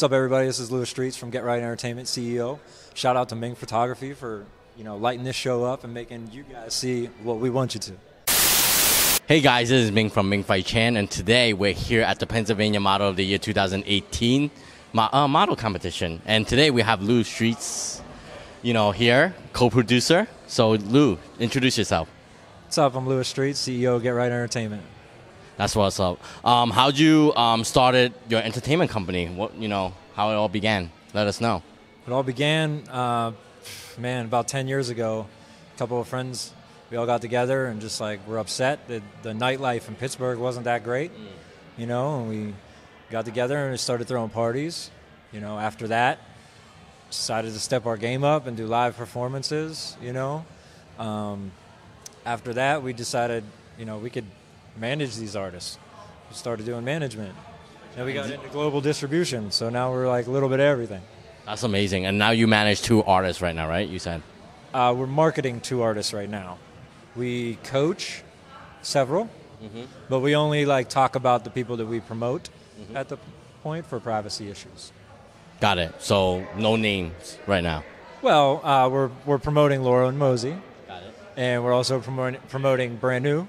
What's up, everybody? This is Lewis Streets from Get Ryte Entertainment CEO. Shout out to Ming Photography for you know lighting this show up and making you guys see what we want you to. Hey guys, this is Ming from Ming Fai Chan, and today we're here at the Pennsylvania Model of the Year 2018 uh, model competition. And today we have Lou Streets, you know, here, co-producer. So Lou, introduce yourself. What's up? I'm Lewis Streets, CEO of Get Ryte Entertainment. That's what's up. Um, how'd you um, started your entertainment company? What you know, how it all began? Let us know. It all began, uh, man, about 10 years ago. A couple of friends, we all got together and just like we're upset that the nightlife in Pittsburgh wasn't that great, you know, and we got together and we started throwing parties. You know, after that, decided to step our game up and do live performances, you know. Um, after that, we decided, you know, we could manage these artists. We started doing management. And we got into global distribution, so now we're like a little bit of everything. That's amazing. And now you manage two artists right now, right? You said. Uh, we're marketing two artists right now. We coach several, but we only like talk about the people that we promote at the point for privacy issues. Got it. So no names right now. Well, uh, we're we're promoting Laura and Mosey, Got it. and we're also promoting promoting brand new.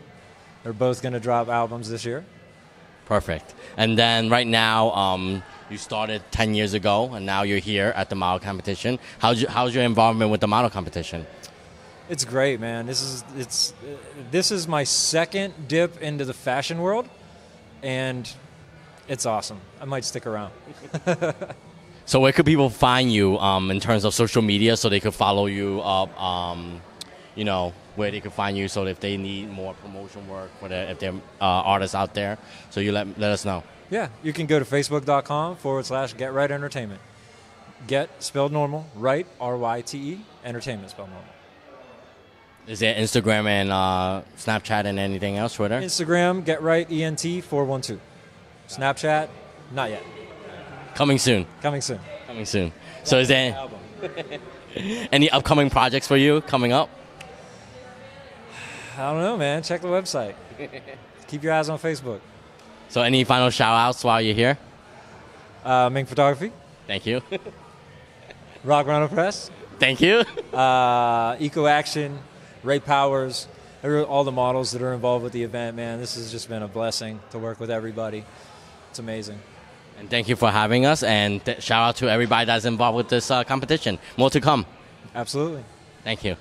They're both going to drop albums this year. Perfect. And then right now, um, you started 10 years ago, and now you're here at the model competition. How's your, how's your involvement with the model competition? It's great, man. This is it's this is my second dip into the fashion world, and it's awesome. I might stick around. So where could people find you um, in terms of social media so they could follow you up? Um, you know where they could find you so if they need more promotion work for their, if they're uh, artists out there. So you let let us know. Yeah, you can go to facebook.com forward slash get right entertainment. Get spelled normal, right, R Y T E, entertainment spelled normal. Is there Instagram and uh, Snapchat and anything else? Twitter. Instagram, get right ENT 412. Snapchat, not yet. Coming soon. Coming soon. Coming soon. So is there any upcoming projects for you coming up? I don't know, man. Check the website. Keep your eyes on Facebook. So any final shout outs while you're here? Uh, Ming Photography, Thank you. Rock Rental Press, Thank you. uh, Eco Action, Ray Powers, all the models that are involved with the event, man. This has just been a blessing to work with everybody. It's amazing. And thank you for having us. And th- shout out to everybody that's involved with this uh, competition. More to come. Absolutely. Thank you.